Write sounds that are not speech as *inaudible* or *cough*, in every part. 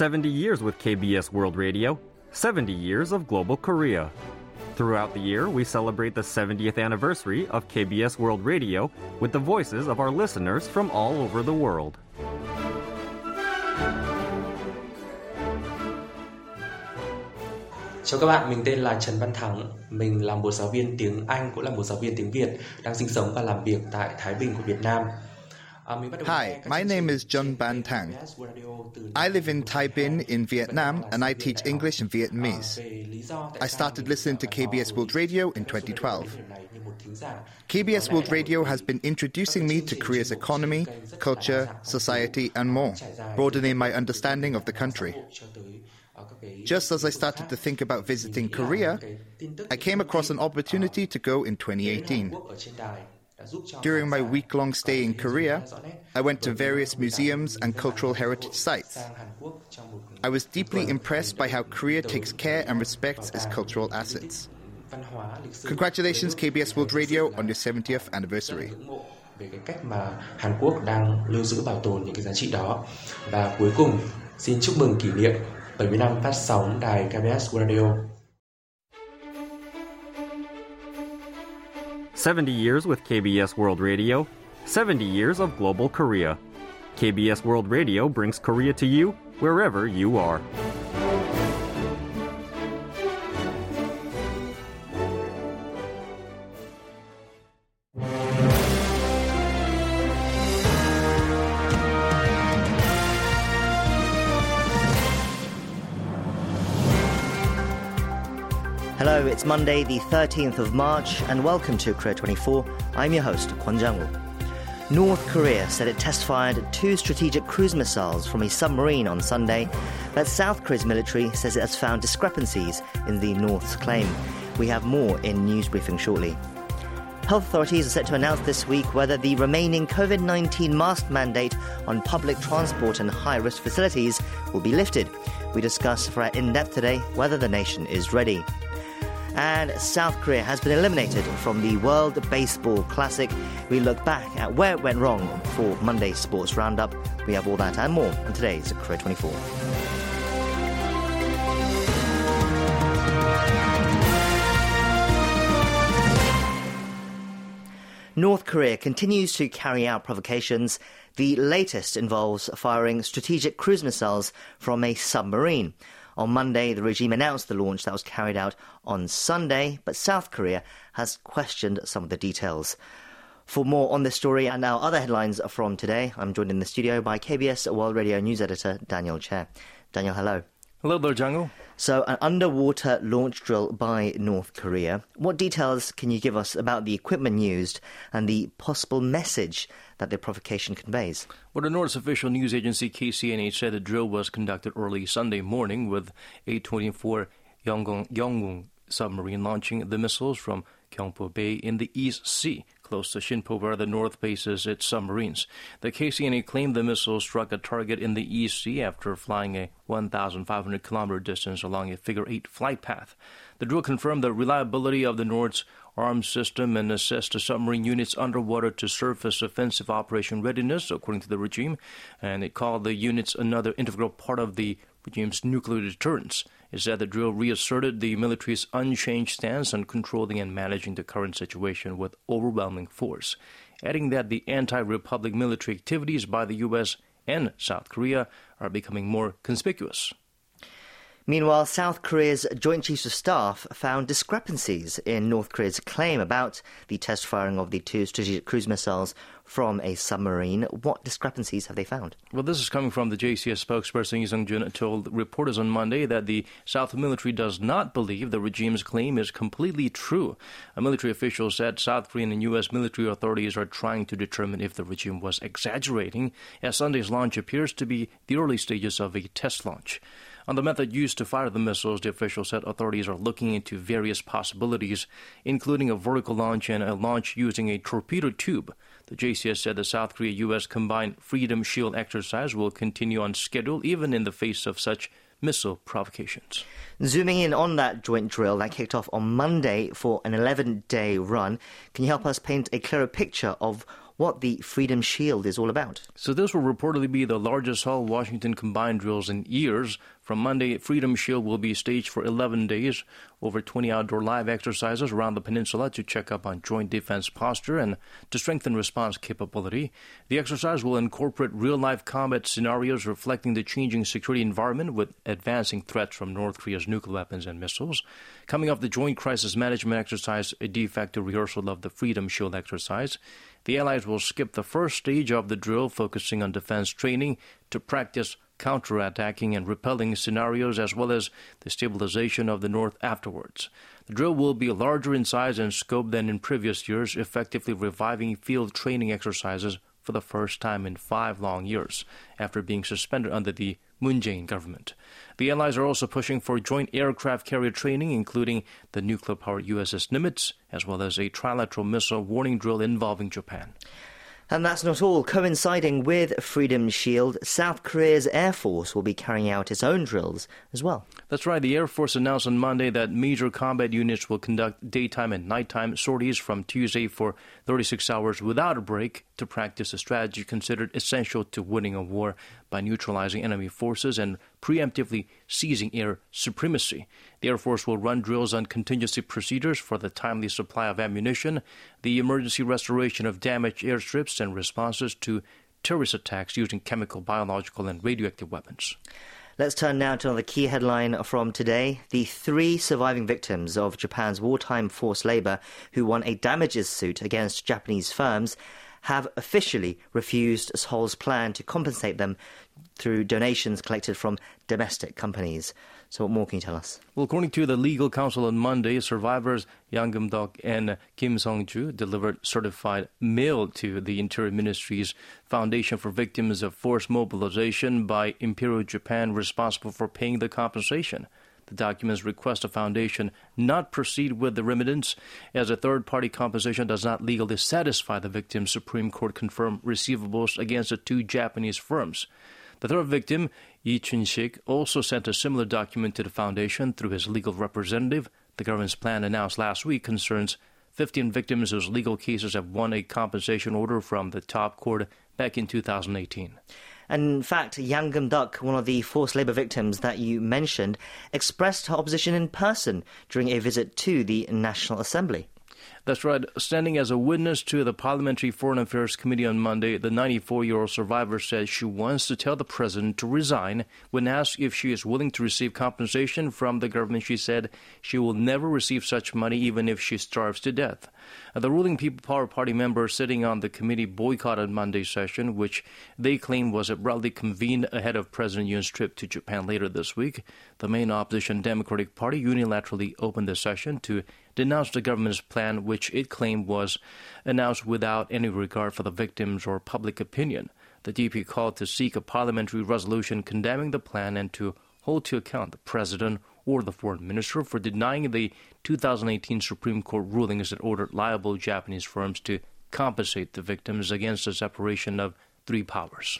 70 years with KBS World Radio, 70 years of global Korea. Throughout the year, we celebrate the 70th anniversary of KBS World Radio with the voices of our listeners from all over the world. Chào các bạn, mình tên là Trần Văn Thắng. Mình là một giáo viên tiếng Anh cũng là một giáo viên tiếng Việt đang sinh sống và làm việc tại Thái Bình của Việt Nam. Hi, my name is John Ban Tang. I live in Binh in Vietnam and I teach English and Vietnamese. I started listening to KBS World Radio in 2012. KBS World Radio has been introducing me to Korea's economy, culture, society, and more, broadening my understanding of the country. Just as I started to think about visiting Korea, I came across an opportunity to go in 2018. During my week long stay in Korea, I went to various museums and cultural heritage sites. I was deeply impressed by how Korea takes care and respects its cultural assets. Congratulations, KBS World Radio, on your 70th anniversary. về cái cách mà Hàn Quốc đang lưu giữ bảo tồn những cái giá trị đó và cuối cùng xin chúc mừng kỷ niệm 70 năm phát sóng đài KBS Radio 70 years with KBS World Radio, 70 years of global Korea. KBS World Radio brings Korea to you wherever you are. Hello, it's Monday, the 13th of March, and welcome to Korea 24. I'm your host, Kwon Jang-woo. North Korea said it test fired two strategic cruise missiles from a submarine on Sunday, but South Korea's military says it has found discrepancies in the North's claim. We have more in news briefing shortly. Health authorities are set to announce this week whether the remaining COVID 19 mask mandate on public transport and high risk facilities will be lifted. We discuss for our in depth today whether the nation is ready. And South Korea has been eliminated from the World Baseball Classic. We look back at where it went wrong for Monday's Sports Roundup. We have all that and more in today's Korea 24. North Korea continues to carry out provocations. The latest involves firing strategic cruise missiles from a submarine. On Monday, the regime announced the launch that was carried out on Sunday, but South Korea has questioned some of the details. For more on this story and our other headlines from today, I'm joined in the studio by KBS World Radio News Editor Daniel Che. Daniel, hello. Hello there, Jungle. So, an underwater launch drill by North Korea. What details can you give us about the equipment used and the possible message that the provocation conveys? Well, the North's official news agency KCNA said the drill was conducted early Sunday morning with 8.24 Yongung submarine launching the missiles from Gyeongpo Bay in the East Sea, close to Shinpo, where the North bases its submarines. The KCNA claimed the missile struck a target in the East Sea after flying a 1,500 kilometer distance along a figure eight flight path. The drill confirmed the reliability of the North's arms system and assessed the submarine unit's underwater to surface offensive operation readiness, according to the regime, and it called the units another integral part of the regime's nuclear deterrence. It said the drill reasserted the military's unchanged stance on controlling and managing the current situation with overwhelming force, adding that the anti republic military activities by the U.S. and South Korea are becoming more conspicuous. Meanwhile, South Korea's Joint Chiefs of Staff found discrepancies in North Korea's claim about the test firing of the two strategic cruise missiles from a submarine. What discrepancies have they found? Well, this is coming from the JCS spokesperson Lee Sung-jun told reporters on Monday that the South military does not believe the regime's claim is completely true. A military official said South Korean and U.S. military authorities are trying to determine if the regime was exaggerating, as Sunday's launch appears to be the early stages of a test launch. On the method used to fire the missiles, the official said authorities are looking into various possibilities, including a vertical launch and a launch using a torpedo tube. The JCS said the South Korea U.S. combined Freedom Shield exercise will continue on schedule even in the face of such missile provocations. Zooming in on that joint drill that kicked off on Monday for an 11 day run, can you help us paint a clearer picture of what the Freedom Shield is all about. So, this will reportedly be the largest Seoul-Washington combined drills in years. From Monday, Freedom Shield will be staged for 11 days, over 20 outdoor live exercises around the peninsula to check up on joint defense posture and to strengthen response capability. The exercise will incorporate real life combat scenarios reflecting the changing security environment with advancing threats from North Korea's nuclear weapons and missiles. Coming off the Joint Crisis Management exercise, a de facto rehearsal of the Freedom Shield exercise, the Allies will skip the first stage of the drill, focusing on defense training to practice counterattacking and repelling scenarios as well as the stabilization of the North afterwards. The drill will be larger in size and scope than in previous years, effectively reviving field training exercises for the first time in five long years after being suspended under the Moon Jae-in government. The Allies are also pushing for joint aircraft carrier training, including the nuclear-powered USS Nimitz, as well as a trilateral missile warning drill involving Japan. And that's not all. Coinciding with Freedom Shield, South Korea's Air Force will be carrying out its own drills as well. That's right. The Air Force announced on Monday that major combat units will conduct daytime and nighttime sorties from Tuesday for 36 hours without a break to practice a strategy considered essential to winning a war by neutralizing enemy forces and preemptively seizing air supremacy. The Air Force will run drills on contingency procedures for the timely supply of ammunition, the emergency restoration of damaged airstrips, and responses to terrorist attacks using chemical, biological, and radioactive weapons. Let's turn now to another key headline from today. The three surviving victims of Japan's wartime forced labor who won a damages suit against Japanese firms have officially refused Seoul's plan to compensate them through donations collected from domestic companies. So, what more can you tell us? Well, according to the legal counsel on Monday, survivors Yang Gum-dok and Kim Song-ju delivered certified mail to the Interior Ministry's Foundation for Victims of Forced Mobilization by Imperial Japan, responsible for paying the compensation. The documents request a foundation not proceed with the remittance, as a third party compensation does not legally satisfy the victim's Supreme Court confirmed receivables against the two Japanese firms. The third victim, Yi Chun-sik, also sent a similar document to the foundation through his legal representative. The government's plan announced last week concerns 15 victims whose legal cases have won a compensation order from the top court back in 2018. And in fact, Yang Gum-duk, one of the forced labour victims that you mentioned, expressed her opposition in person during a visit to the National Assembly. That's right. Standing as a witness to the Parliamentary Foreign Affairs Committee on Monday, the 94 year old survivor said she wants to tell the president to resign. When asked if she is willing to receive compensation from the government, she said she will never receive such money even if she starves to death. The ruling People Power Party member sitting on the committee boycotted Monday's session, which they claim was abruptly convened ahead of President Yoon's trip to Japan later this week. The main opposition Democratic Party unilaterally opened the session to denounced the government's plan, which it claimed was announced without any regard for the victims or public opinion. The DP called to seek a parliamentary resolution condemning the plan and to hold to account the president or the foreign minister for denying the 2018 Supreme Court rulings that ordered liable Japanese firms to compensate the victims against the separation of three powers.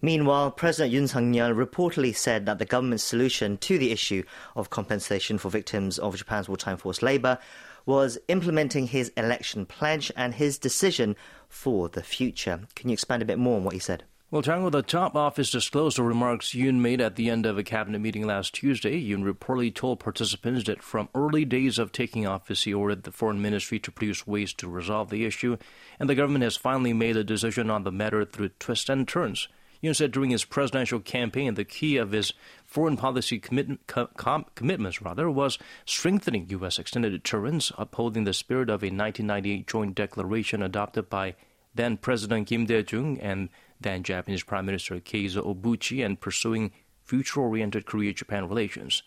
Meanwhile, President Yoon Suk-yeol reportedly said that the government's solution to the issue of compensation for victims of Japan's wartime forced labor was implementing his election pledge and his decision for the future. Can you expand a bit more on what he said? Well, Chango, the top office disclosed the remarks Yoon made at the end of a cabinet meeting last Tuesday. Yoon reportedly told participants that from early days of taking office, he ordered the foreign ministry to produce ways to resolve the issue, and the government has finally made a decision on the matter through twists and turns. Yoon said during his presidential campaign, the key of his foreign policy commit, com, commitments rather was strengthening U.S. extended deterrence, upholding the spirit of a 1998 joint declaration adopted by then President Kim Dae-jung and then Japanese Prime Minister Keizo Obuchi, and pursuing future-oriented Korea-Japan relations.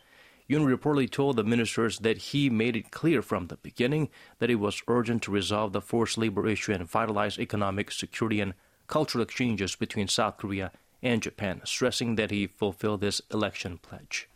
Yoon reportedly told the ministers that he made it clear from the beginning that it was urgent to resolve the forced labor issue and vitalize economic security and cultural exchanges between South Korea and Japan, stressing that he fulfilled this election pledge.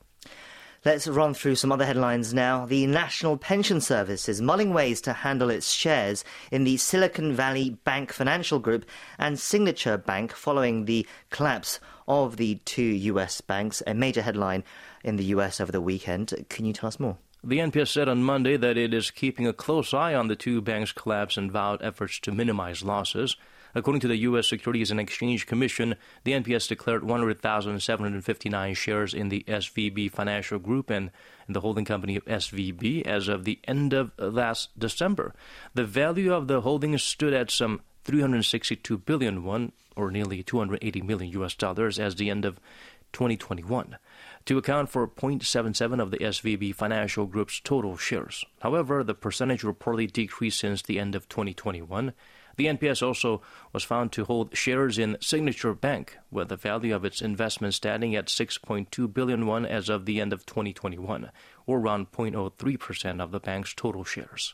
Let's run through some other headlines now. The National Pension Service is mulling ways to handle its shares in the Silicon Valley Bank Financial Group and Signature Bank following the collapse of the two US banks, a major headline in the US over the weekend. Can you tell us more? The NPS said on Monday that it is keeping a close eye on the two banks' collapse and vowed efforts to minimize losses. According to the U.S. Securities and Exchange Commission, the NPS declared 100,759 shares in the SVB Financial Group and the holding company of SVB as of the end of last December. The value of the holdings stood at some 362 billion won, or nearly 280 million US dollars, as the end of 2021 to account for 0.77 of the SVB Financial Group's total shares. However, the percentage reportedly decreased since the end of 2021 the NPS also was found to hold shares in Signature Bank, with the value of its investment standing at 6.2 billion won as of the end of 2021, or around 0.03% of the bank's total shares.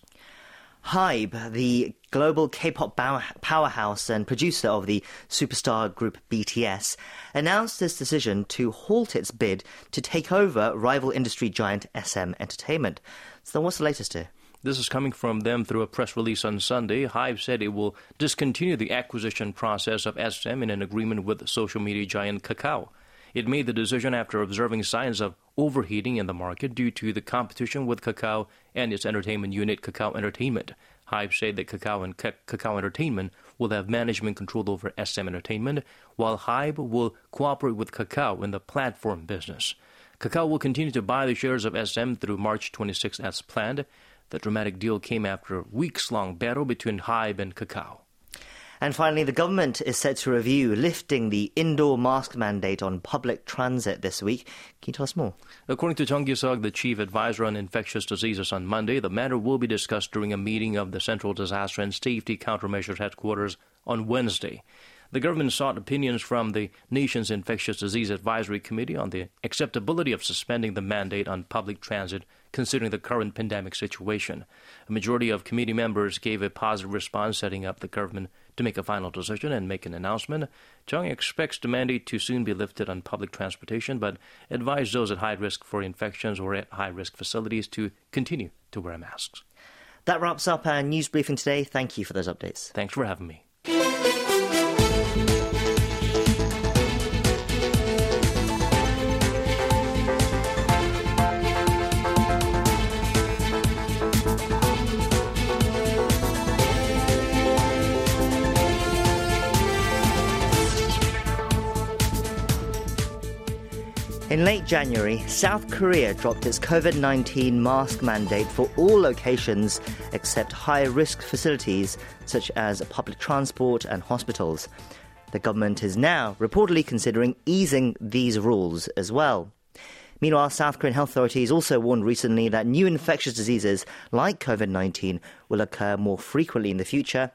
Hybe, the global K-pop powerhouse and producer of the superstar group BTS, announced its decision to halt its bid to take over rival industry giant SM Entertainment. So, what's the latest here? This is coming from them through a press release on Sunday. Hybe said it will discontinue the acquisition process of SM in an agreement with social media giant Kakao. It made the decision after observing signs of overheating in the market due to the competition with Kakao and its entertainment unit, Kakao Entertainment. Hybe said that Kakao and Kakao Entertainment will have management control over SM Entertainment, while Hybe will cooperate with Kakao in the platform business. Kakao will continue to buy the shares of SM through March 26 as planned. The dramatic deal came after a weeks long battle between Hybe and Kakao. And finally, the government is set to review lifting the indoor mask mandate on public transit this week. Can you tell us more? According to Chung Ki-seok, the chief advisor on infectious diseases on Monday, the matter will be discussed during a meeting of the Central Disaster and Safety Countermeasures Headquarters on Wednesday. The government sought opinions from the nation's Infectious Disease Advisory Committee on the acceptability of suspending the mandate on public transit considering the current pandemic situation. A majority of committee members gave a positive response, setting up the government to make a final decision and make an announcement. Chung expects the mandate to soon be lifted on public transportation, but advised those at high risk for infections or at high risk facilities to continue to wear masks. That wraps up our news briefing today. Thank you for those updates. Thanks for having me. In late January, South Korea dropped its COVID 19 mask mandate for all locations except high risk facilities such as public transport and hospitals. The government is now reportedly considering easing these rules as well. Meanwhile, South Korean health authorities also warned recently that new infectious diseases like COVID 19 will occur more frequently in the future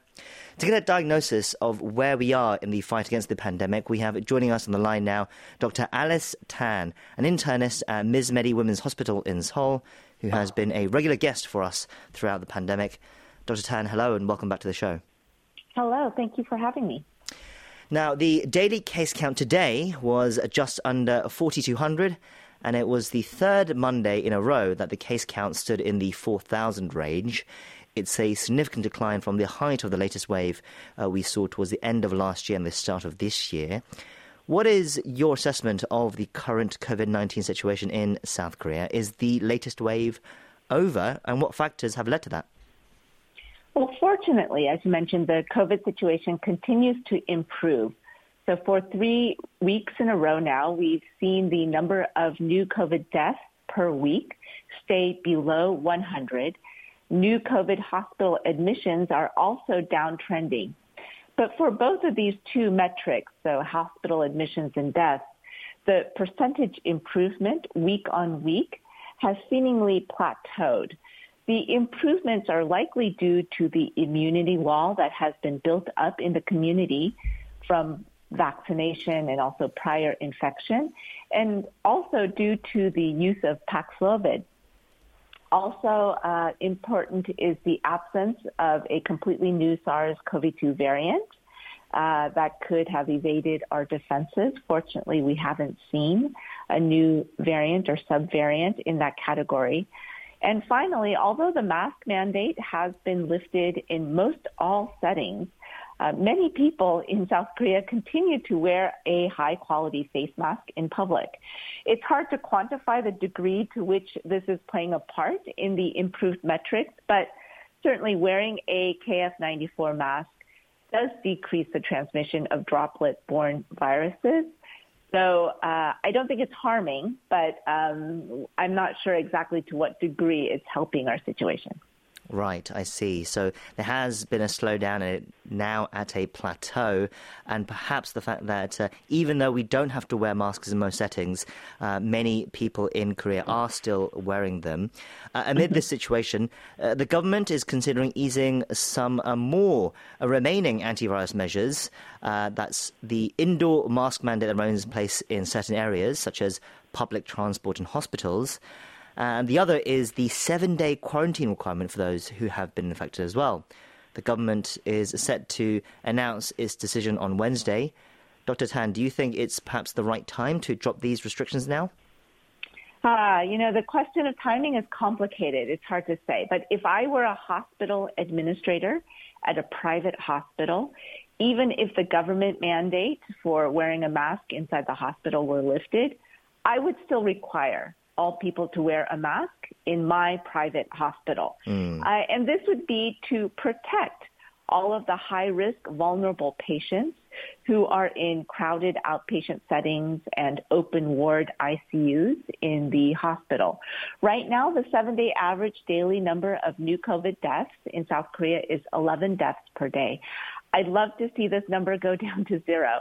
to get a diagnosis of where we are in the fight against the pandemic, we have joining us on the line now Dr. Alice Tan, an internist at MizMedi Women's Hospital in Seoul, who has been a regular guest for us throughout the pandemic. Dr. Tan, hello and welcome back to the show. Hello, thank you for having me. Now, the daily case count today was just under 4,200, and it was the third Monday in a row that the case count stood in the 4,000 range. It's a significant decline from the height of the latest wave uh, we saw towards the end of last year and the start of this year. What is your assessment of the current COVID 19 situation in South Korea? Is the latest wave over, and what factors have led to that? Well, fortunately, as you mentioned, the COVID situation continues to improve. So, for three weeks in a row now, we've seen the number of new COVID deaths per week stay below 100 new COVID hospital admissions are also downtrending. But for both of these two metrics, so hospital admissions and deaths, the percentage improvement week on week has seemingly plateaued. The improvements are likely due to the immunity wall that has been built up in the community from vaccination and also prior infection, and also due to the use of Paxlovid, also uh, important is the absence of a completely new SARS-CoV-2 variant uh, that could have evaded our defenses. Fortunately, we haven't seen a new variant or subvariant in that category. And finally, although the mask mandate has been lifted in most all settings, uh, many people in South Korea continue to wear a high quality face mask in public. It's hard to quantify the degree to which this is playing a part in the improved metrics, but certainly wearing a KF94 mask does decrease the transmission of droplet borne viruses. So uh, I don't think it's harming, but um, I'm not sure exactly to what degree it's helping our situation. Right, I see. So there has been a slowdown and now at a plateau, and perhaps the fact that uh, even though we don't have to wear masks in most settings, uh, many people in Korea are still wearing them. Uh, amid this situation, uh, the government is considering easing some uh, more uh, remaining antivirus measures. that's the indoor mask mandate that remains in place in certain areas, such as public transport and hospitals. And the other is the seven day quarantine requirement for those who have been infected as well. The government is set to announce its decision on Wednesday. Dr. Tan, do you think it's perhaps the right time to drop these restrictions now? Uh, you know, the question of timing is complicated. It's hard to say. But if I were a hospital administrator at a private hospital, even if the government mandate for wearing a mask inside the hospital were lifted, I would still require all people to wear a mask in my private hospital. Mm. Uh, and this would be to protect all of the high risk, vulnerable patients who are in crowded outpatient settings and open ward ICUs in the hospital. Right now, the seven day average daily number of new COVID deaths in South Korea is 11 deaths per day. I'd love to see this number go *laughs* down to zero.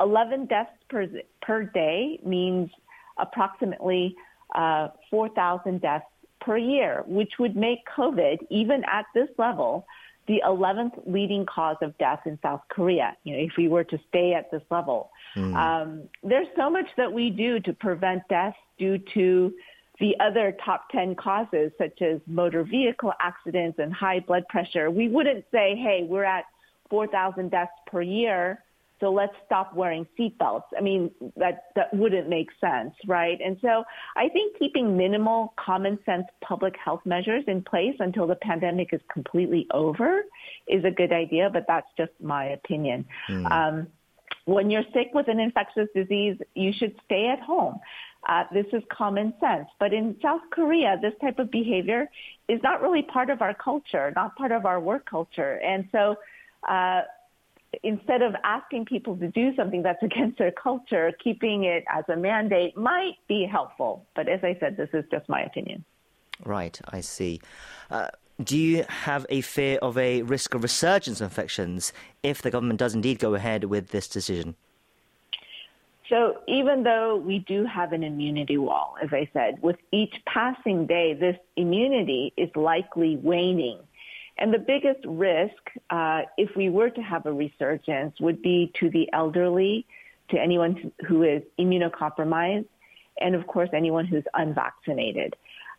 11 deaths per, per day means approximately uh, 4,000 deaths per year, which would make COVID, even at this level, the 11th leading cause of death in South Korea, you know, if we were to stay at this level. Mm. Um, there's so much that we do to prevent deaths due to the other top 10 causes, such as motor vehicle accidents and high blood pressure. We wouldn't say, hey, we're at 4,000 deaths per year so let's stop wearing seatbelts. I mean, that, that wouldn't make sense, right? And so I think keeping minimal common sense public health measures in place until the pandemic is completely over is a good idea, but that's just my opinion. Mm. Um, when you're sick with an infectious disease, you should stay at home. Uh, this is common sense. But in South Korea, this type of behavior is not really part of our culture, not part of our work culture. And so, uh, instead of asking people to do something that's *laughs* against their culture, keeping it as a mandate might be helpful. But as I said, this is just my opinion. Right, I see. Uh, do you have a fear of a risk of resurgence of infections if the government does indeed go ahead with this decision? So even though we do have an immunity wall, as I said, with each passing day, this immunity is likely waning and the biggest risk, uh, if we were to have a resurgence, would be to the elderly, to anyone who is immunocompromised, and of course, anyone who's unvaccinated.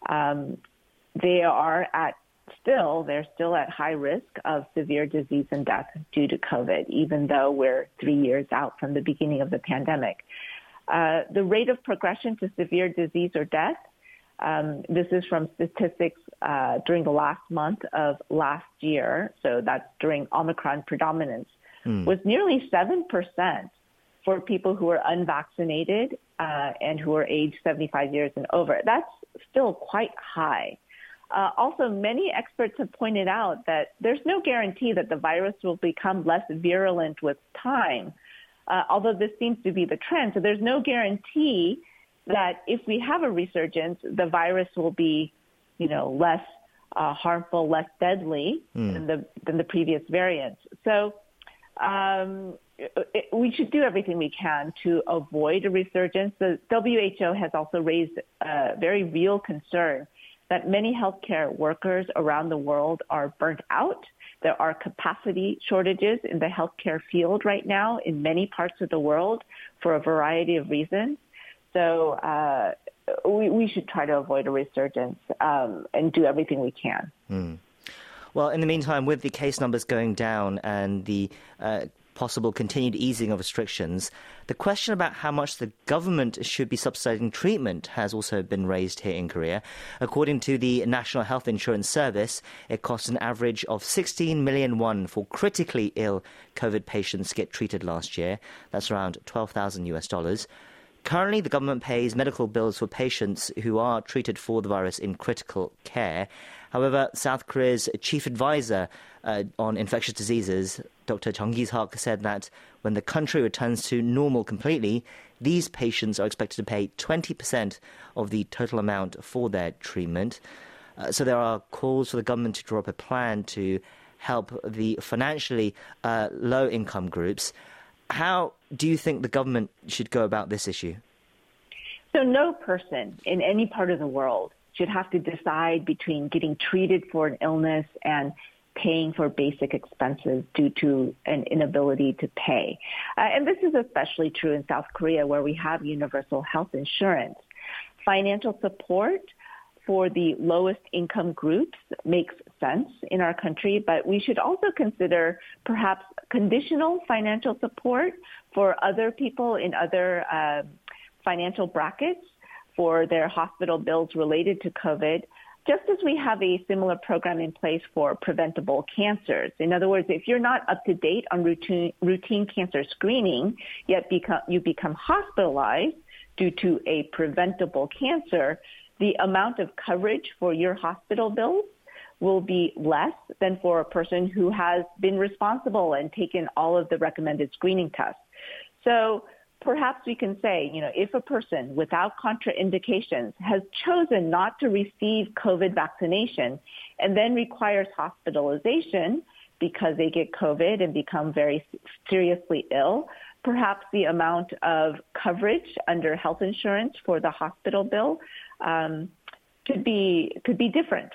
Um, they are at still, they're still at high risk of severe disease and death due to COVID, even though we're three years out from the beginning of the pandemic. Uh, the rate of progression to severe disease or death um, this is from statistics uh, during the last month of last year, so that's during Omicron predominance, mm. was nearly 7% for people who are unvaccinated uh, and who are age 75 years and over. That's still quite high. Uh, also, many experts have pointed out that there's no guarantee that the virus will become less virulent with time, uh, although this seems to be the trend. So there's no guarantee that if we have a resurgence, the virus will be, you know, less uh, harmful, less deadly mm. than the than the previous variants. So um, it, we should do everything we can to avoid a resurgence. The WHO has also raised a very real concern that many healthcare workers around the world are burnt out. There are capacity shortages in the healthcare field right now in many parts of the world for a variety of reasons. So uh, we, we should try to avoid a resurgence um, and do everything we can. Mm. Well, in the meantime, with the case numbers going down and the uh, possible continued easing of restrictions, the question about how much the government should be subsidizing treatment has also been raised here in Korea. According to the National Health Insurance Service, it costs an average of 16 million won for critically ill COVID patients get treated last year. That's around 12,000 US dollars. Currently, the government pays medical bills for patients who are treated for the virus in critical care. However, South Korea's chief advisor uh, on infectious diseases, Dr. Chung Gi-seok, said that when the country returns to normal completely, these patients are expected to pay 20% of the total amount for their treatment. Uh, so there are calls for the government to draw up a plan to help the financially uh, low income groups. How do you think the government should go about this issue? So, no person in any part of the world should have to decide between getting treated for an illness and paying for basic expenses due to an inability to pay. Uh, and this is especially true in South Korea, where we have universal health insurance. Financial support for the lowest income groups makes sense in our country, but we should also consider perhaps conditional financial support for other people in other uh, financial brackets for their hospital bills related to COVID, just as we have a similar program in place for preventable cancers. In other words, if you're not up to date on routine, routine cancer screening, yet become, you become hospitalized due to a preventable cancer, the amount of coverage for your hospital bills will be less than for a person who has been responsible and taken all of the recommended screening tests. So perhaps we can say, you know, if a person without contraindications has chosen not to receive COVID vaccination and then requires hospitalization because they get COVID and become very seriously ill, perhaps the amount of coverage under health insurance for the hospital bill um, could be could be different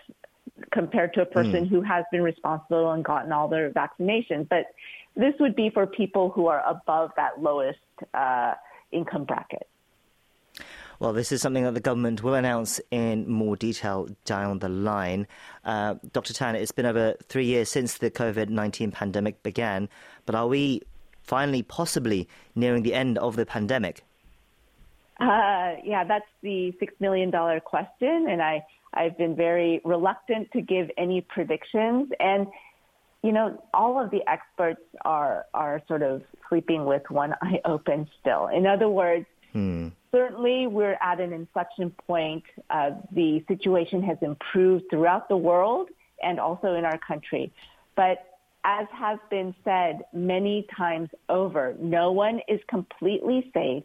compared to a person mm. who has been responsible and gotten all their vaccinations. But this would be for people who are above that lowest uh, income bracket. Well, this is something that the government will announce in more detail down the line. Uh, Dr. Tan, it's been over three years since the COVID 19 pandemic began, but are we finally possibly nearing the end of the pandemic? Uh, yeah, that's the $6 million question. And I, I've been very reluctant to give any predictions. And, you know, all of the experts are, are sort of sleeping with one *laughs* eye open still. In other words, hmm. certainly we're at an inflection point. Uh, the situation has improved throughout the world and also in our country. But as has been said many times over, no one is completely safe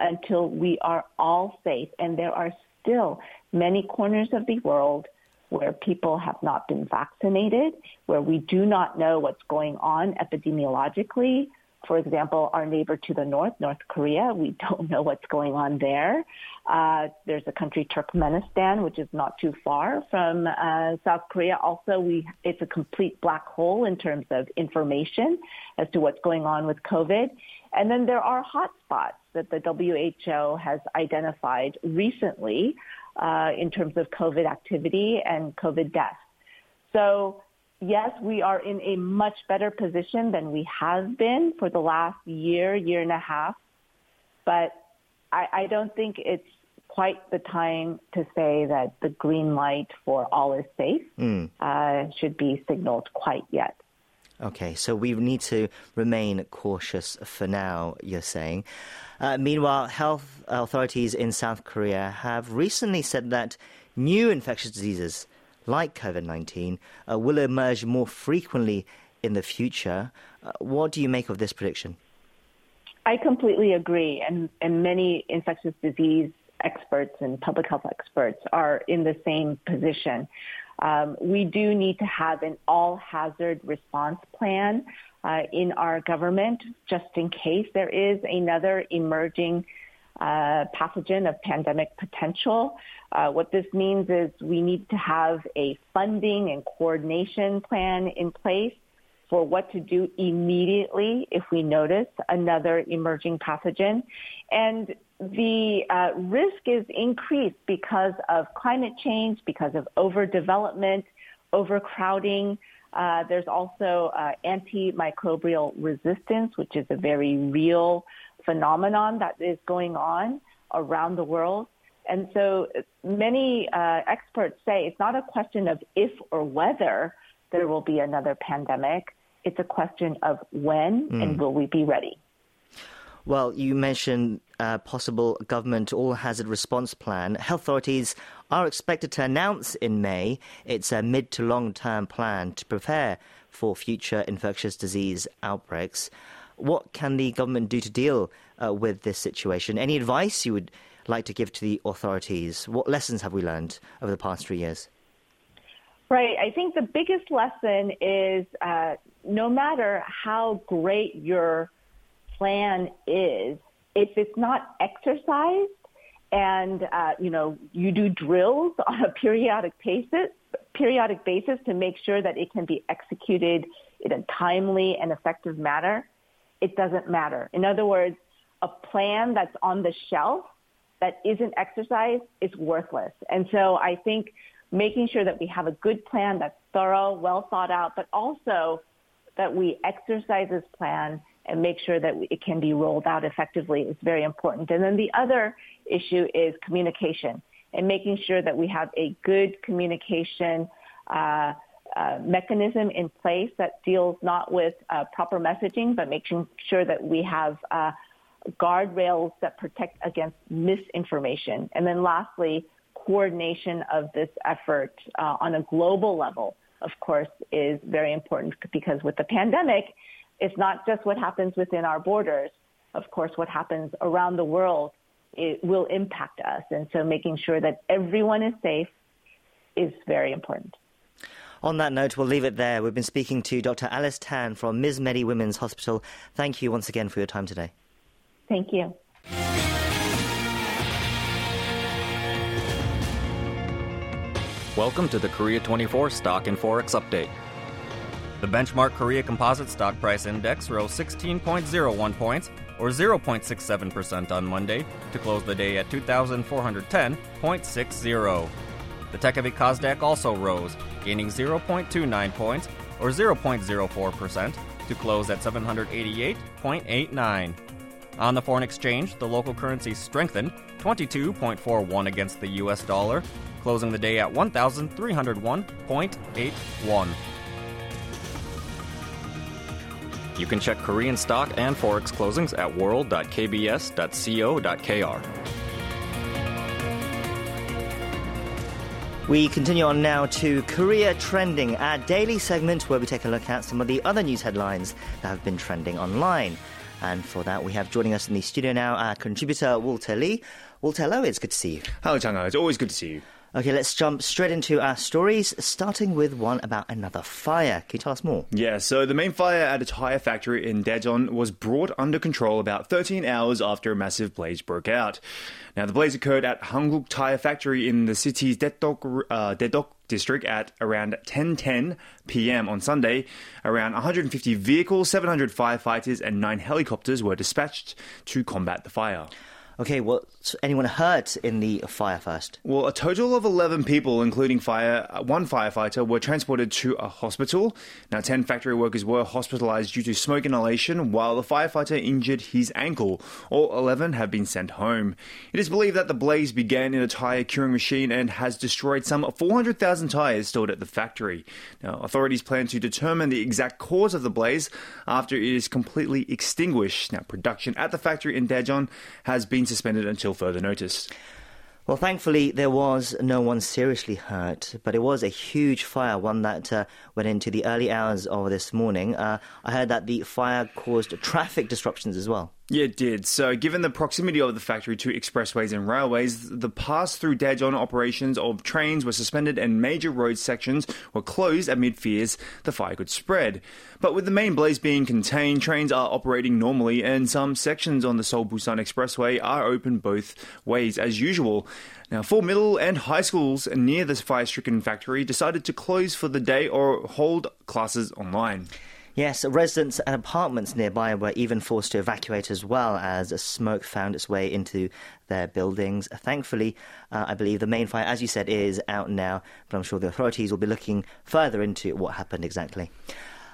until we are all safe. And there are still many corners of the world where people have not been vaccinated, where we do not know what's going on epidemiologically. For example, our neighbor to the north, North Korea, we *laughs* don't know what's going on there. Uh, there's a country, Turkmenistan, which is not too far from uh, South Korea. Also, we it's a complete black hole in terms of information as to what's going on with COVID. And then there are hotspots that the WHO has identified recently uh, in terms of COVID activity and COVID deaths. So yes, we are in a much better position than we have been for the last year, year and a half. But I, I don't think it's quite the time to say that the green light for all is safe mm. uh, should be signaled quite yet. Okay, so we need to remain cautious for now, you're saying. Uh, meanwhile, health authorities in South Korea have recently said that new infectious diseases like COVID 19 uh, will emerge more frequently in the future. Uh, what do you make of this prediction? I completely agree, and, and many infectious disease experts and public health experts are in the same position. Um, we do need to have an all hazard response plan uh, in our government just in case there is another emerging uh, pathogen of pandemic potential. Uh, what this means is we need to have a funding and coordination plan in place for what to do immediately if we notice another emerging pathogen. And the uh, risk is increased because of climate change, because of overdevelopment, overcrowding. Uh, there's also uh, antimicrobial resistance, which is a very real phenomenon that is going on around the world. And so many uh, experts say it's not a question of if or whether there will be another pandemic. It's a question of when mm. and will we be ready. Well, you mentioned uh, possible government all hazard response plan. Health authorities are expected to announce in May its a mid to long term plan to prepare for future infectious disease outbreaks. What can the government do to deal uh, with this situation? Any advice you would like to give to the authorities? What lessons have we learned over the past three years? Right. I think the biggest lesson is uh, no matter how great your plan is, if it's not exercised and uh, you know you do drills *laughs* on a periodic basis, periodic basis to make sure that it can be executed in a timely and effective manner, it doesn't matter. In other words, a plan that's on the shelf that isn't exercised is worthless. And so I think making sure that we have a good plan that's thorough, well thought out, but also that we exercise this plan and make sure that it can be rolled out effectively is very important. And then the other issue is communication and making sure that we have a good communication uh, uh, mechanism in place that deals not with uh, proper messaging, but making sure that we have uh, guardrails that protect against misinformation. And then lastly, coordination of this effort uh, on a global level, of course, is very important because with the pandemic, it's not just what happens within our borders. Of course, what happens around the world it will impact us. And so making sure that everyone is safe is very important. On that note, we'll leave it there. We've been speaking to Dr. Alice Tan from MizMedi Women's Hospital. Thank you once again for your time today. Thank you. Welcome to the Korea 24 Stock and Forex Update. The benchmark Korea Composite Stock Price Index rose 16.01 points, or 0.67% on Monday, to close the day at 2,410.60. The tech-heavy Kosdaq also rose, gaining 0.29 points, or 0.04%, to close at 788.89. On the foreign exchange, the local currency strengthened 22.41 against the US dollar, closing the day at 1,301.81. You can check Korean stock and forex closings at world.kbs.co.kr. We continue on now to Korea Trending, our daily segment where we take a look at some of the other news headlines that have been trending online. And for that, we have joining us in the studio now our contributor Walter Lee. Walter, hello, it's good to see you. Hello, Chang'e. It's always good to see you. Okay, let's jump straight into our stories, starting with one about another fire. Can you tell us more? Yeah, so the main fire at a tyre factory in Daejeon was brought under control about 13 hours after a massive blaze broke out. Now, the blaze occurred at Hankook Tyre Factory in the city's Daedeok, uh, Daedeok district at around 10:10 p.m. on Sunday. Around 150 vehicles, 700 firefighters, and nine helicopters were dispatched to combat the fire. Okay, was anyone hurt in the fire first? Well, a total of 11 people, including fire, uh, one firefighter, were transported to a hospital. Now, 10 factory workers were hospitalized due to smoke inhalation, while the firefighter injured his ankle. All 11 have been sent home. It is believed that the blaze began in a tire curing machine and has destroyed some 400,000 tires stored at the factory. Now, authorities plan to determine the exact cause of the blaze after it is completely extinguished. Now, production at the factory in Daejeon has been suspended until further notice. Well, thankfully, there was no one seriously hurt, but it was a huge fire, one that uh, went into the early hours of this morning. Uh, I heard that the fire caused traffic disruptions as well. Yeah, it did. So, given the proximity of the factory to expressways and railways, the pass through Daejeon operations of trains were suspended and major road sections were closed amid fears the fire could spread. But with the main blaze being contained, trains are operating normally and some sections on the Seoul Busan Expressway are open both ways as usual. Now, four middle and high schools near the fire stricken factory decided to close for the day or hold classes online. Yes, residents and apartments nearby were even forced to evacuate as well as smoke found its way into their buildings. Thankfully, uh, I believe the main fire, as you said, is out now, but I'm sure the authorities will be looking further into what happened exactly.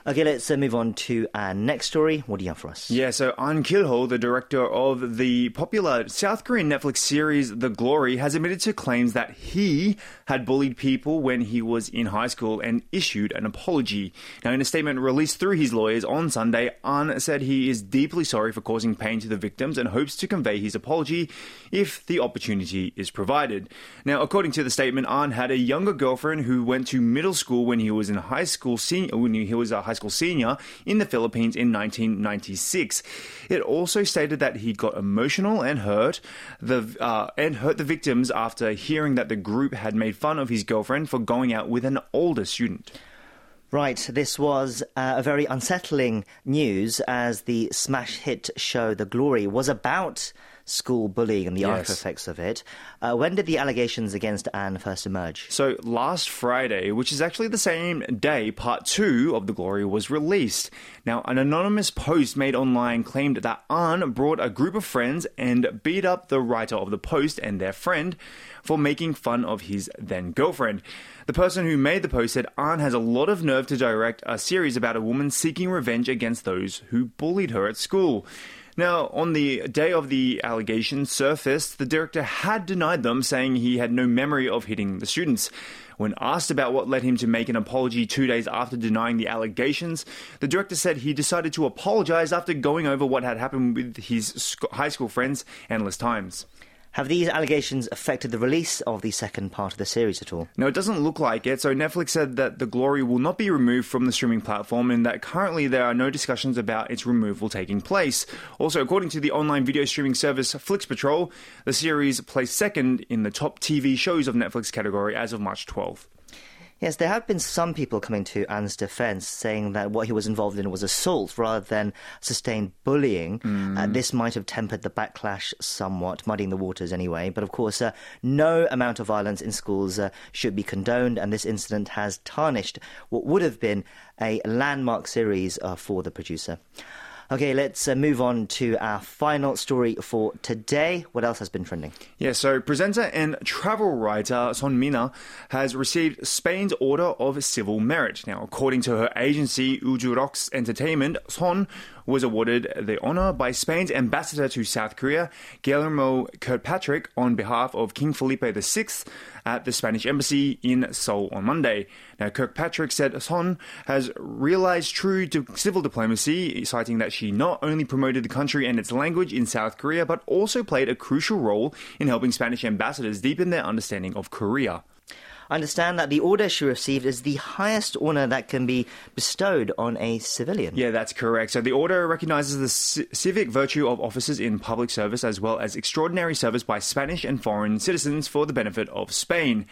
Okay, let's uh, move on to our next story. What do you have for us? Yeah, so An Kil-ho, the director of the popular South Korean Netflix series The Glory, has admitted to claims that he had bullied people when he was in high school and issued an apology. Now, in a statement released through his lawyers on Sunday, An said he is deeply sorry for causing pain to the victims and hopes to convey his apology if the opportunity is provided. Now, according to the statement, An had a younger girlfriend who went to middle school when he was in high school senior when he was a high school senior in the Philippines in 1996. It also stated that he got emotional and hurt the uh, and hurt the victims after hearing that the group had made fun of his girlfriend for going out with an older student. Right, this was uh, a very unsettling news as the smash hit show The Glory was about school bullying and the Yes. after effects of it. Uh, when did the allegations against Ahn first emerge? So last Friday, which is actually the same day, part two of The Glory was released. Now, an anonymous post made online claimed that Ahn brought a group of friends and beat up the writer of the post and their friend for making fun of his then girlfriend. The person who made the post said Ahn has a lot of nerve to direct a series about a woman seeking revenge against those who bullied her at school. Now, on the day of the allegations surfaced, the director had denied them, saying he had no memory of hitting the students. When asked about what led him to make an apology two days after denying the allegations, the director said he decided to apologize after going over what had happened with his high school friends endless times. Have these allegations affected the release of the second part of the series at all? No, it doesn't look like it. So Netflix said that The Glory will not be removed from the streaming platform and that currently there are no discussions about its removal taking place. Also, according to the online video streaming service FlixPatrol, the series placed second in the top TV shows of Netflix category as of March 12th. Yes, there have been some people coming to Ahn's defense saying that what he was involved in was assault rather than sustained bullying. Uh, this might have tempered the backlash somewhat, muddying the waters anyway. But of course, uh, no amount of violence in schools uh, should be condoned, and this incident has tarnished what would have been a landmark series uh, for the producer. Okay, let's uh, move on to our final story for today. What else has been trending? Yeah, so presenter and travel writer Son Mina has received Spain's Order of Civil Merit. Now, according to her agency Ujurox Entertainment, Son was awarded the honor by Spain's ambassador to South Korea, Guillermo Kirkpatrick, on behalf of King Felipe VI at the Spanish embassy in Seoul on Monday. Now, Kirkpatrick said Son has realized true civil diplomacy, citing that she not only promoted the country and its language in South Korea, but also played a crucial role in helping Spanish ambassadors deepen their understanding of Korea. I understand that the order she received is the highest honor that can be bestowed on a civilian. Yeah, that's correct. So the order recognizes the ci- civic virtue of officers in public service as well as extraordinary service by Spanish and foreign citizens for the benefit of Spain.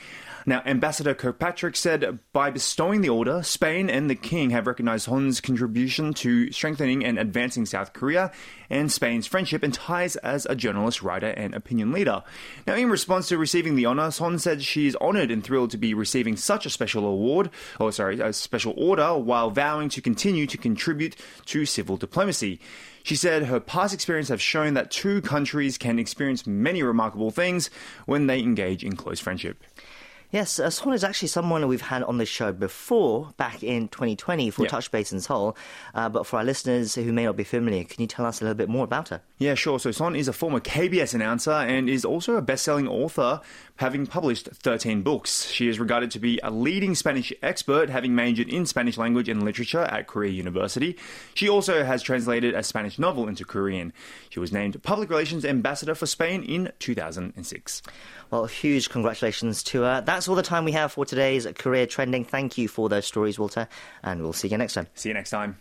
Now, Ambassador Kirkpatrick said by bestowing the order, Spain and the King have recognized Son's contribution to strengthening and advancing South Korea and Spain's friendship and ties as a journalist, writer, and opinion leader. Now, in response to receiving the honor, Son said she is honored and thrilled to be receiving such a special award, or sorry, a special order, while vowing to continue to contribute to civil diplomacy. She said her past experience have shown that two countries can experience many remarkable things when they engage in close friendship. Yes, uh, Son is actually someone we've had on the show before, back in 2020 for. Touch Base in Seoul. Uh, but for our listeners who may not be familiar, can you tell us a little bit more about her? Yeah, sure. So Son is a former KBS announcer and is also a best-selling author, having published 13 books. She is regarded to be a leading Spanish expert, having majored in Spanish language and literature at Korea University. She also has translated a Spanish novel into Korean. She was named Public Relations Ambassador for Spain in 2006. Well, huge congratulations to her. That's all the time we have for today's Korea Trending. Thank you for those stories, Walter, and we'll see you next time. See you next time.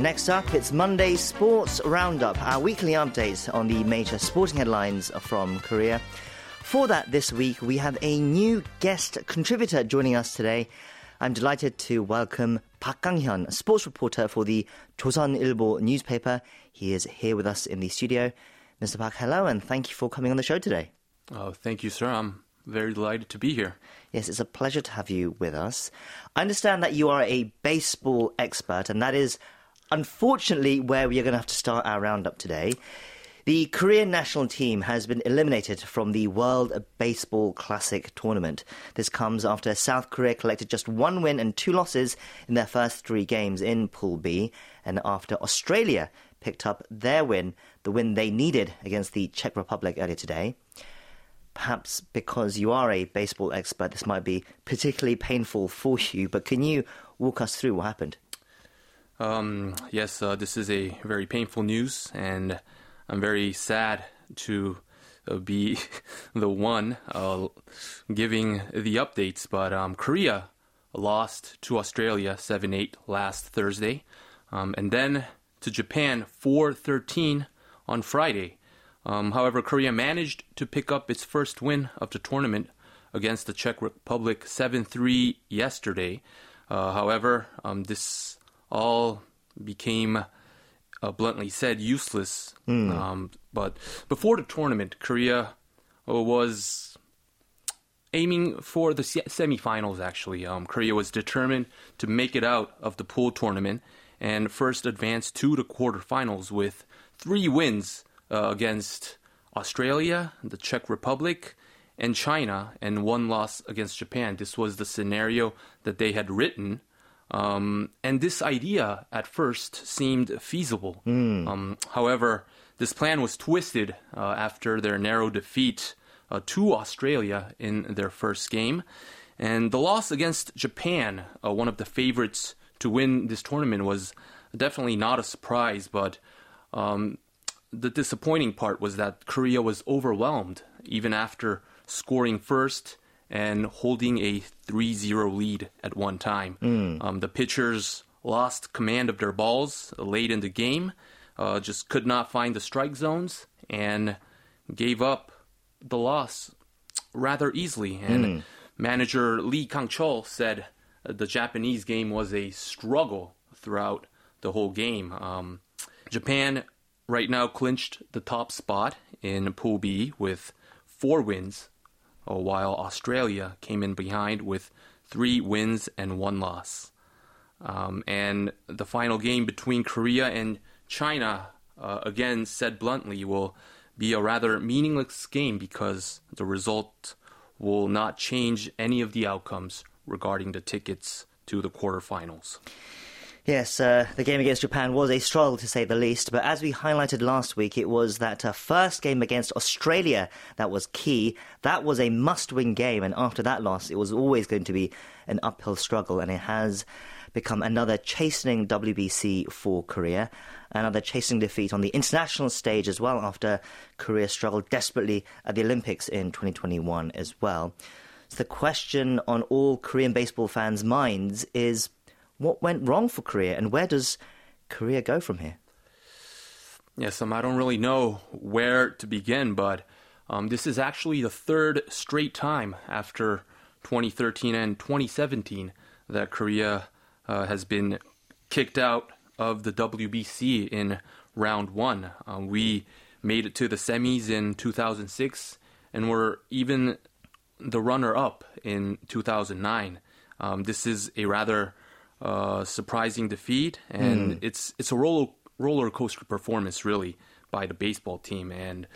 Next up, it's Monday Sports Roundup, our weekly update on the major sporting headlines from Korea. For that, this week, we have a new guest contributor joining us today. I'm delighted to welcome Park Kang-hyun, a sports reporter for the Chosun Ilbo newspaper. He is here with us in the studio. Mr. Park, hello, and thank you for coming on the show today. Oh, thank you, sir. I'm very delighted to be here. Yes, it's a pleasure to have you with us. I understand that you are a baseball expert, and that is unfortunately where we are going to have to start our roundup today. The Korean national team has been eliminated from the World Baseball Classic tournament. This comes after South Korea collected just one win and two losses in their first three games in Pool B, and after Australia picked up their win, the win they needed against the Czech Republic earlier today. Perhaps because you are a baseball expert, this might be particularly painful for you, but can you walk us through what happened? Um, yes, uh, this is a very painful news, and I'm very sad to uh, be *laughs* the one uh, giving the updates. But um, Korea lost to Australia 7 8 last Thursday, um, and then to Japan 4 13 on Friday. Um, however, Korea managed to pick up its first win of the tournament against the Czech Republic 7 3 yesterday. Uh, however, um, this all became, uh, bluntly said, useless. Mm. Um, but before the tournament, Korea uh, was aiming for the semifinals, actually. Um, Korea was determined to make it out of the pool tournament and first advanced to the quarterfinals with three wins uh, against Australia, the Czech Republic, and China, and one loss against Japan. This was the scenario that they had written. Um, and this idea at first seemed feasible. Mm. Um, however, this plan was twisted uh, after their narrow defeat uh, to Australia in their first game. And the loss against Japan, uh, one of the favorites to win this tournament, was definitely not a surprise, but um, the disappointing part was that Korea was overwhelmed even after scoring first and holding a 3 0 lead at one time. Mm. Um, the pitchers lost command of their balls late in the game, uh, just could not find the strike zones, and gave up the loss rather easily. And mm. manager Lee Kang Chol said the Japanese game was a struggle throughout the whole game. Um, Japan right now clinched the top spot in Pool B with four wins, while Australia came in behind with three wins and one loss. Um, and the final game between Korea and China, uh, again said bluntly, will be a rather meaningless game because the result will not change any of the outcomes regarding the tickets to the quarterfinals. Yes, uh, the game against Japan was a struggle to say the least, but as we highlighted last week, it was that uh, first game against Australia that was key. That was a must win game, and after that loss, it was always going to be an uphill struggle, and it has become another chastening WBC for Korea, another chastening defeat on the international stage as well after Korea struggled desperately at the Olympics in 2021 as well. So the question on all Korean baseball fans' minds is what went wrong for Korea and where does Korea go from here? Yes, um, I don't really know where to begin, but um, this is actually the third straight time after 2013 and 2017 that Korea uh, has been kicked out of the WBC in round one. Um, we made it to the semis in 2006 and were even the runner up in 2009. Um, this is a rather uh, surprising defeat, and mm. it's it's a roller roller coaster performance really by the baseball team. And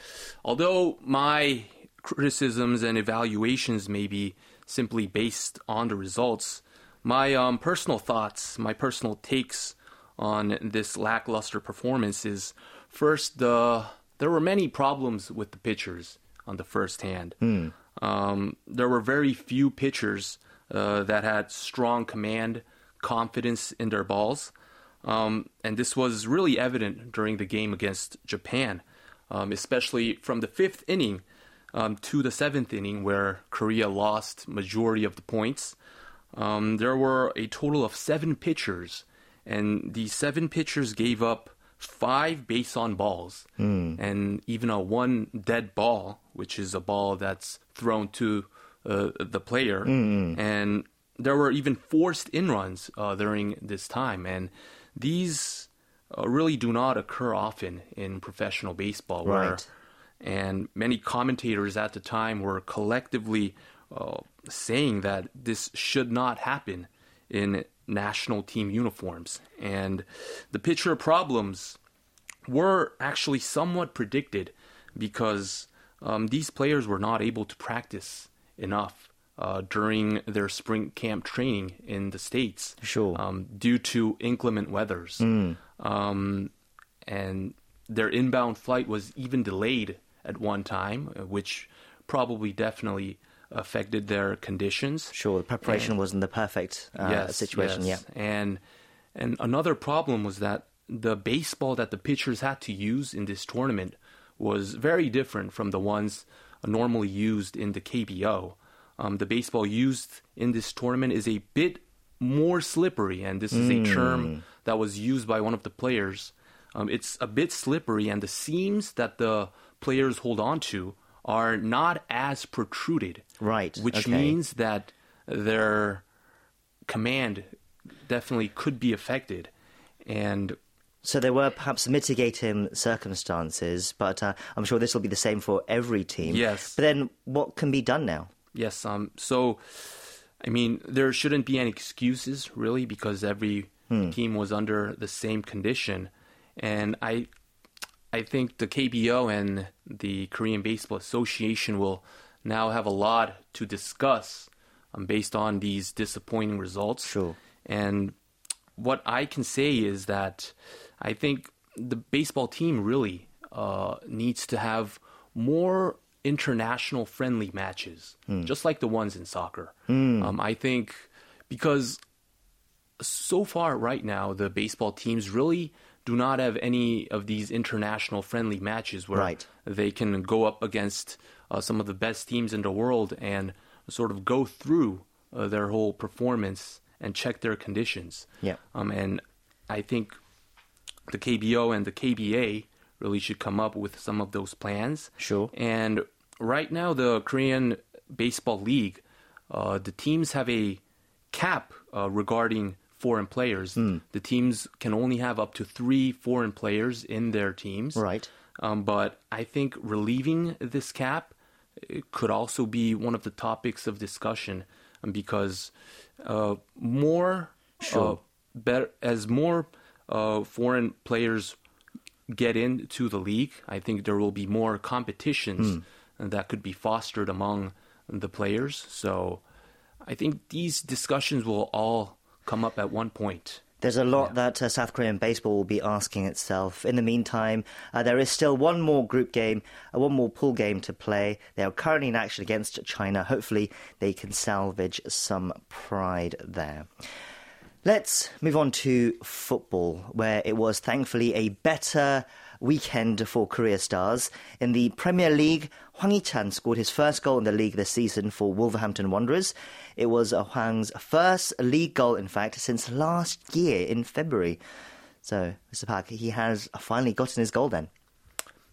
although my criticisms and evaluations may be simply based on the results, my um, personal thoughts, my personal takes on this lackluster performance is first the there were many problems with the pitchers on the first hand. Mm. Um, there were very few pitchers uh, that had strong command confidence in their balls. Um, and this was really evident during the game against Japan, um, especially from the fifth inning um, to the seventh inning, where Korea lost majority of the points. Um, there were a total of seven pitchers, and the seven pitchers gave up five base on balls mm. and even a one dead ball, which is a ball that's thrown to uh, the player. Mm. And there were even forced in runs uh, during this time, and these uh, really do not occur often in professional baseball, right. and many commentators at the time were collectively uh, saying that this should not happen in national team uniforms. And the pitcher problems were actually somewhat predicted because um, these players were not able to practice enough uh, during their spring camp training in the states. Sure. Um, due to inclement weathers, mm. um, and their inbound flight was even delayed at one time, which probably definitely affected their conditions. Sure, the preparation and, wasn't the perfect uh, yes, situation. Yes. Yeah, and and another problem was that the baseball that the pitchers had to use in this tournament was very different from the ones normally used in the KBO. Um, the baseball used in this tournament is a bit more slippery, and this is mm. a term hmm. that was used by one of the players. Um, it's a bit slippery, and the seams that the players hold on to are not as protruded. Right. Which okay. means that their command definitely could be affected. And so there were perhaps mitigating circumstances, but uh, I'm sure this will be the same for every team. Yes. But then what can be done now? Yes. Um. So, I mean, there shouldn't be any excuses really because every hmm. team was under the same condition, and I I think the KBO and the Korean Baseball Association will now have a lot to discuss um, based on these disappointing results. Sure. And what I can say is that I think the baseball team really uh, needs to have more international friendly matches, mm. just like the ones in soccer. Mm. Um, I think because so far right now the baseball teams really do not have any of these international friendly matches where right. they can go up against uh, some of the best teams in the world and sort of go through uh, their whole performance and check their conditions. Yeah. Um, and I think the KBO and the KBA really should come up with some of those plans. Sure. And right now, the Korean Baseball League, uh, the teams have a cap uh, regarding foreign players. Mm. The teams can only have up to three foreign players in their teams. Right. Um, but I think relieving this cap could also be one of the topics of discussion um, because uh, more, sure. uh, better as more uh, foreign players get into the league, I think there will be more competitions mm. That could be fostered among the players. So I think these discussions will all come up at one point. There's a lot yeah. that uh, South Korean baseball will be asking itself. In the meantime, uh, there is still one more group game, uh, one more pool game to play. They are currently in action against China. Hopefully, they can salvage some pride there. Let's move on to football, where it was thankfully a better weekend for Korea Stars. In the Premier League, Hwang Hee-chan scored his first goal in the league this season for Wolverhampton Wanderers. It was Hwang's first league goal, in fact, since last year in February. So, Mr. Park, he has finally gotten his goal then.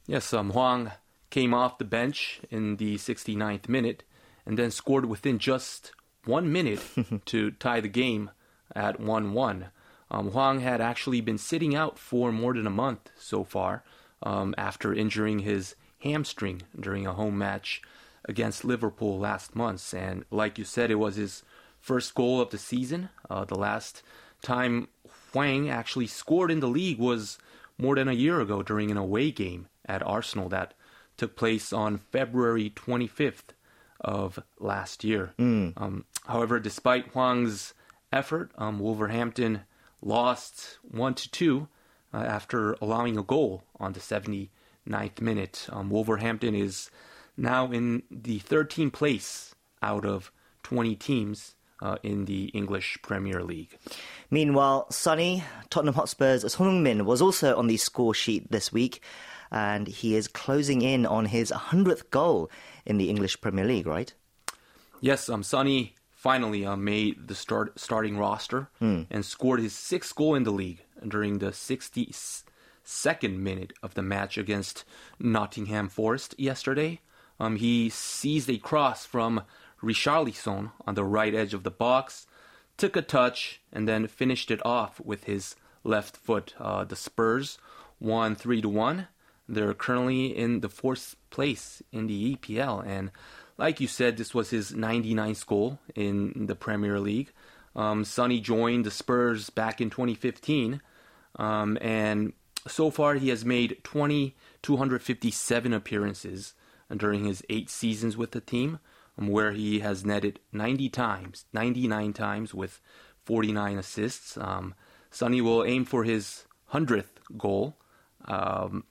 Yes, um, Hwang came off the bench in the 69th minute and then scored within just one minute *laughs* to tie the game at 1 1. Um, Hwang had actually been sitting out for more than a month so far um, after injuring his hamstring during a home match against Liverpool last month. And like you said, it was his first goal of the season. Uh, the last time Hwang actually scored in the league was more than a year ago during an away game at Arsenal that took place on February 25th of last year. Mm. Um, however, despite Hwang's effort, um, Wolverhampton lost 1 to 2 uh, after allowing a goal on the 79th minute. Um, Wolverhampton is now in the 13th place out of 20 teams uh, in the English Premier League. Meanwhile, Sonny, Tottenham Hotspur's Son Heung-min was also on the score sheet this week, and he is closing in on his 100th goal in the English Premier League, right? Yes, um, Sonny finally uh, made the start, starting roster mm. and scored his sixth goal in the league during the 62nd minute of the match against Nottingham Forest yesterday. Um, he seized a cross from Richarlison on the right edge of the box, took a touch, and then finished it off with his left foot. Uh, the Spurs won 3 to 1. they're currently in the fourth place in the EPL. And like you said, this was his 99th goal in the Premier League. Um, Sonny joined the Spurs back in 2015, um, and so far he has made 20, 257 appearances during his eight seasons with the team, um, where he has netted 90 times, 99 times with 49 assists. Um, Sonny will aim for his 100th goal um,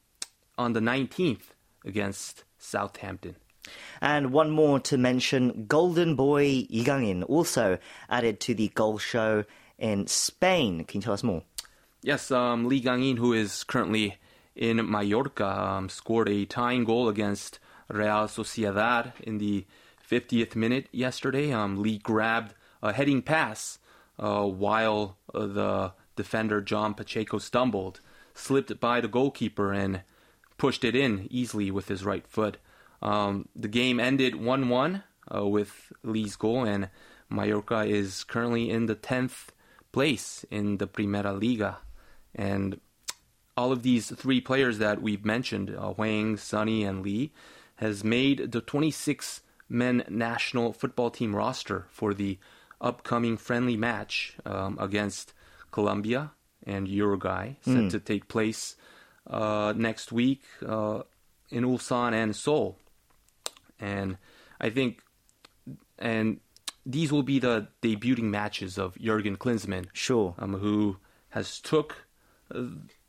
on the 19th against Southampton. And one more to mention Golden Boy Lee Gang-in, also added to the goal show in Spain. Can you tell us more? Yes, um, Lee Gang-in, who is currently in Mallorca, um, scored a tying goal against Real Sociedad in the 50th minute yesterday. Um, Lee grabbed a heading pass uh, while uh, the defender Jon Pacheco stumbled, slipped by the goalkeeper, and pushed it in easily with his right foot. Um, the game ended 1 1 uh, with Lee's goal, and Mallorca is currently in the 10th place in the Primera Liga. And all of these three players that we've mentioned, uh, Hwang, Sonny, and Lee, has made the 26 men national football team roster for the upcoming friendly match um, against Colombia and Uruguay, set mm. to take place uh, next week uh, in Ulsan and Seoul and I think and these will be the debuting matches of Jurgen Klinsmann, sure, um, who has took uh,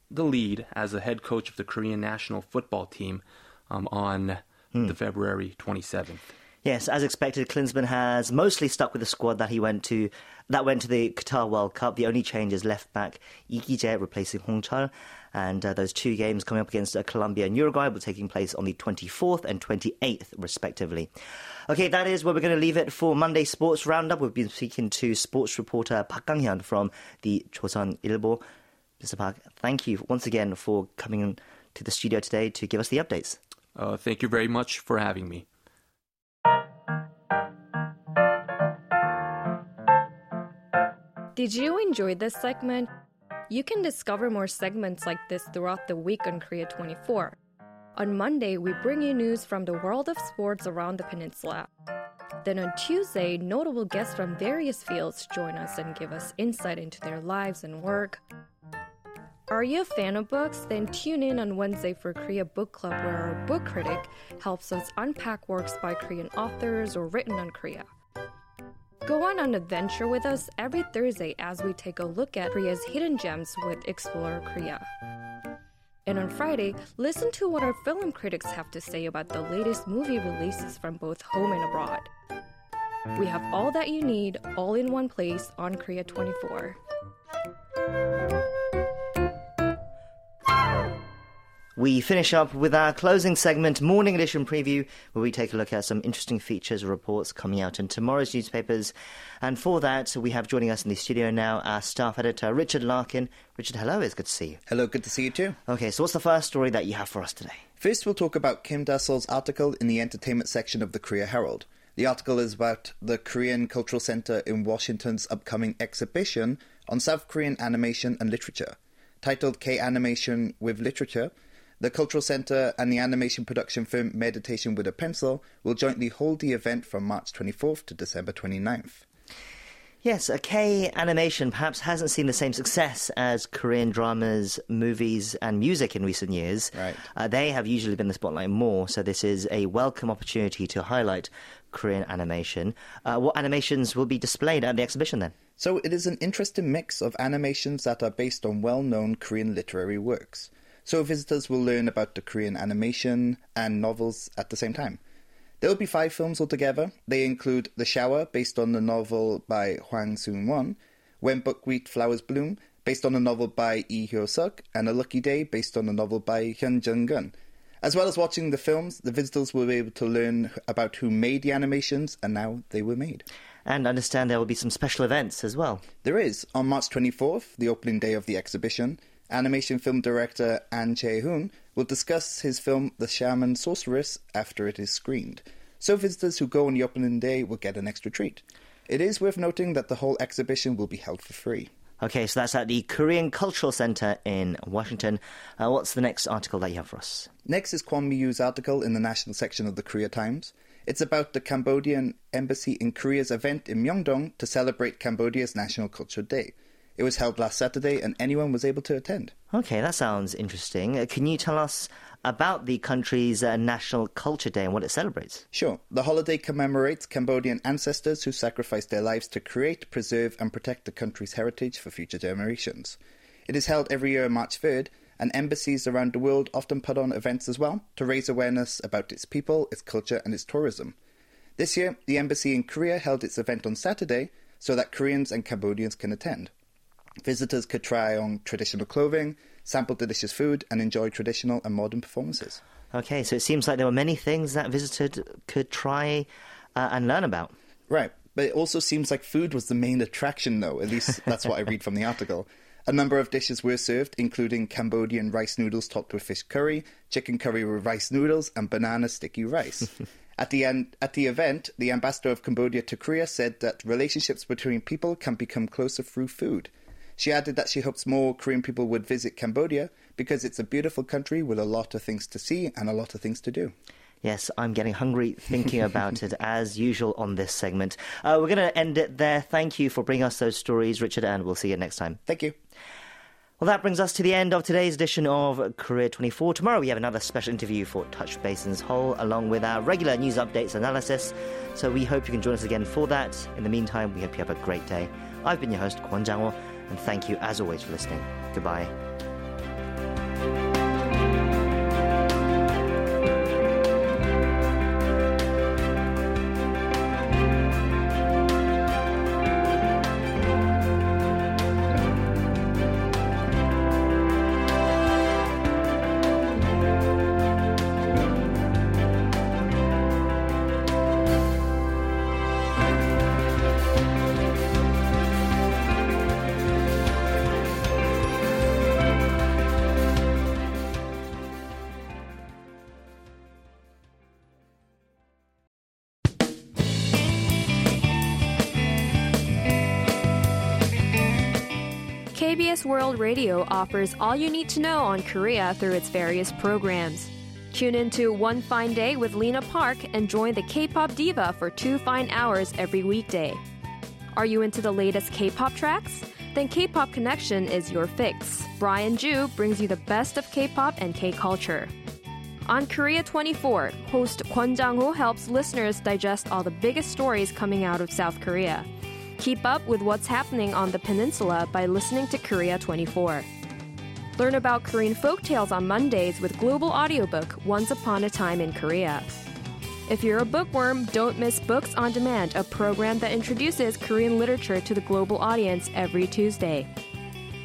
the lead as a head coach of the Korean national football team um, on hmm. the February 27th. Yes, as expected, Klinsmann has mostly stuck with the squad that he went to that went to the Qatar World Cup. The only change is left back Lee Ki-jae replacing Hong Chul, and uh, those two games coming up against uh, Colombia and Uruguay will be taking place on the 24th and 28th, respectively. Okay, that is where we're going to leave it for Monday Sports Roundup. We've been speaking to sports reporter Park Kang-hyun from the Chosun Ilbo. Mr. Park, thank you once again for coming to the studio today to give us the updates. Uh, thank you very much for having me. Did you enjoy this segment? You can discover more segments like this throughout the week on Korea 24. On Monday, we bring you news from the world of sports around the peninsula. Then on Tuesday, notable guests from various fields join us and give us insight into their lives and work. Are you a fan of books? Then tune in on Wednesday for Korea Book Club, where our book critic helps us unpack works by Korean authors or written on Korea. Go on an adventure with us every Thursday as we take a look at Korea's hidden gems with Explorer Korea. And on Friday, listen to what our film critics have to say about the latest movie releases from both home and abroad. We have all that you need all in one place on Korea 24. We finish up with our closing segment, Morning Edition Preview, where we take a look at some interesting features or reports coming out in tomorrow's newspapers. And for that, we have joining us in the studio now our staff editor, Richard Larkin. Richard, hello, it's good to see you. Hello, good to see you too. Okay, so what's the first story that you have for us today? First, we'll talk about Kim Da-seol's article in the entertainment section of the Korea Herald. The article is about the Korean Cultural Center in Washington's upcoming exhibition on South Korean animation and literature. Titled K Animation with Literature, the Cultural Center and the animation production firm Meditation with a Pencil will jointly hold the event from March 24th to December 29th. Yes, a K animation perhaps hasn't seen the same success as Korean dramas, movies, and music in recent years. Right. Uh, they have usually been the spotlight more, so this is a welcome opportunity to highlight Korean animation. Uh, what animations will be displayed at the exhibition then? So it is an interesting mix of animations that are based on well known Korean literary works so visitors will learn about the Korean animation and novels at the same time. There will be five films altogether. They include The Shower, based on the novel by Hwang Seung-won, When Buckwheat Flowers Bloom, based on a novel by Lee Hyo-suk, and A Lucky Day, based on a novel by Hyun Jung-gun. As well as watching the films, the visitors will be able to learn about who made the animations and how they were made. And understand there will be some special events as well. There is. On March 24th, the opening day of the exhibition, animation film director An Chae-hoon will discuss his film The Shaman Sorceress after it is screened. So visitors who go on the opening day will get an extra treat. It is worth noting that the whole exhibition will be held for free. Okay, so that's at the Korean Cultural Center in Washington. Uh, what's the next article that you have for us? Next is Kwon Mi-yu's article in the national section of the Korea Times. It's about the Cambodian embassy in Korea's event in Myeongdong to celebrate Cambodia's National Culture Day. It was held last Saturday and anyone was able to attend. Okay, that sounds interesting. Uh, can you tell us about the country's uh, National Culture Day and what it celebrates? Sure. The holiday commemorates Cambodian ancestors who sacrificed their lives to create, preserve, and protect the country's heritage for future generations. It is held every year on March 3rd, and embassies around the world often put on events as well to raise awareness about its people, its culture, and its tourism. This year, the embassy in Korea held its event on Saturday so that Koreans and Cambodians can attend. Visitors could try on traditional clothing, sample delicious food, and enjoy traditional and modern performances. Okay, so it seems like there were many things that visitors could try uh, and learn about. Right, but it also seems like food was the main attraction, though. At least *laughs* that's what I read from the article. A number of dishes were served, including Cambodian rice noodles topped with fish curry, chicken curry with rice noodles, and banana sticky rice. *laughs* at the end, at the event, the ambassador of Cambodia to Korea said that relationships between people can become closer through food. She added that she hopes more Korean people would visit Cambodia because it's a beautiful country with a lot of things to see and a lot of things to do. Yes, I'm getting hungry *laughs* thinking about it as usual on this segment. Uh, we're going to end it there. Thank you for bringing us those stories, Richard, and we'll see you next time. Thank you. Well, that brings us to the end of today's edition of Korea 24. Tomorrow we have another special interview for Touch Base in Seoul, along with our regular news updates analysis. So we hope you can join us again for that. In the meantime, we hope you have a great day. I've been your host, Kwon Jang-ho and thank you as always for listening. Goodbye. KBS World Radio offers all you need to know on Korea through its various programs. Tune in to One Fine Day with Lena Park and join the K-pop diva for two fine hours every weekday. Are you into the latest K-pop tracks? Then K-pop Connection is your fix. Brian Joo brings you the best of K-pop and K-culture. On Korea 24, host Kwon Jang-ho helps listeners digest all the biggest stories coming out of South Korea. Keep up with what's happening on the peninsula by listening to Korea 24. Learn about Korean folktales on Mondays with global audiobook Once Upon a Time in Korea. If you're a bookworm, don't miss Books on Demand, a program that introduces Korean literature to the global audience every Tuesday.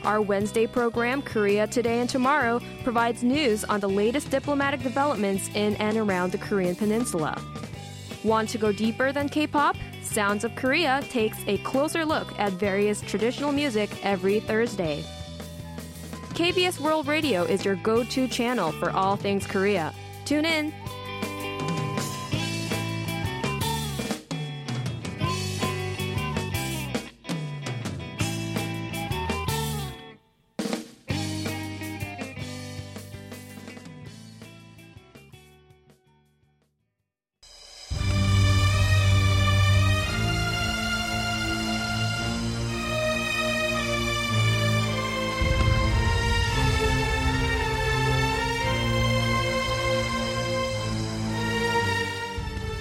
Our Wednesday program, Korea Today and Tomorrow, provides news on the latest diplomatic developments in and around the Korean peninsula. Want to go deeper than K pop? Sounds of Korea takes a closer look at various traditional music every Thursday. KBS World Radio is your go to channel for all things Korea. Tune in.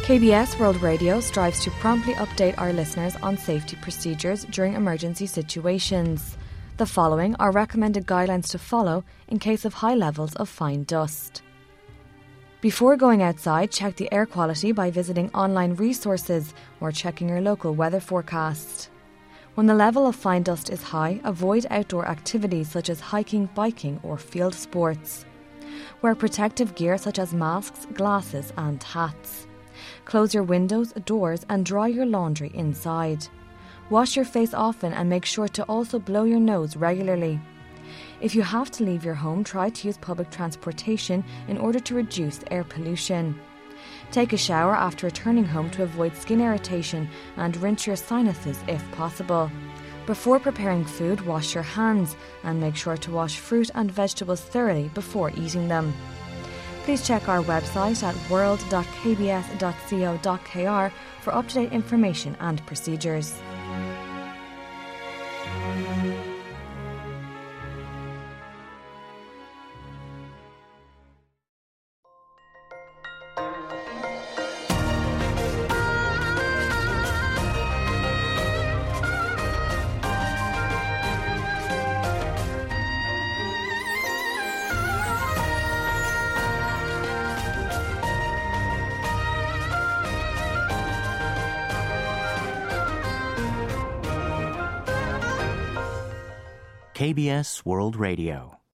KBS World Radio strives to promptly update our listeners on safety procedures during emergency situations. The following are recommended guidelines to follow in case of high levels of fine dust. Before going outside, check the air quality by visiting online resources or checking your local weather forecast. When the level of fine dust is high, avoid outdoor activities such as hiking, biking, or field sports. Wear protective gear such as masks, glasses, and hats. Close your windows, doors, and dry your laundry inside. Wash your face often and make sure to also blow your nose regularly. If you have to leave your home, try to use public transportation in order to reduce air pollution. Take a shower after returning home to avoid skin irritation and rinse your sinuses if possible. Before preparing food, wash your hands and make sure to wash fruit and vegetables thoroughly before eating them. Please check our website at world.kbs.co.kr for up to date information and procedures. KBS World Radio.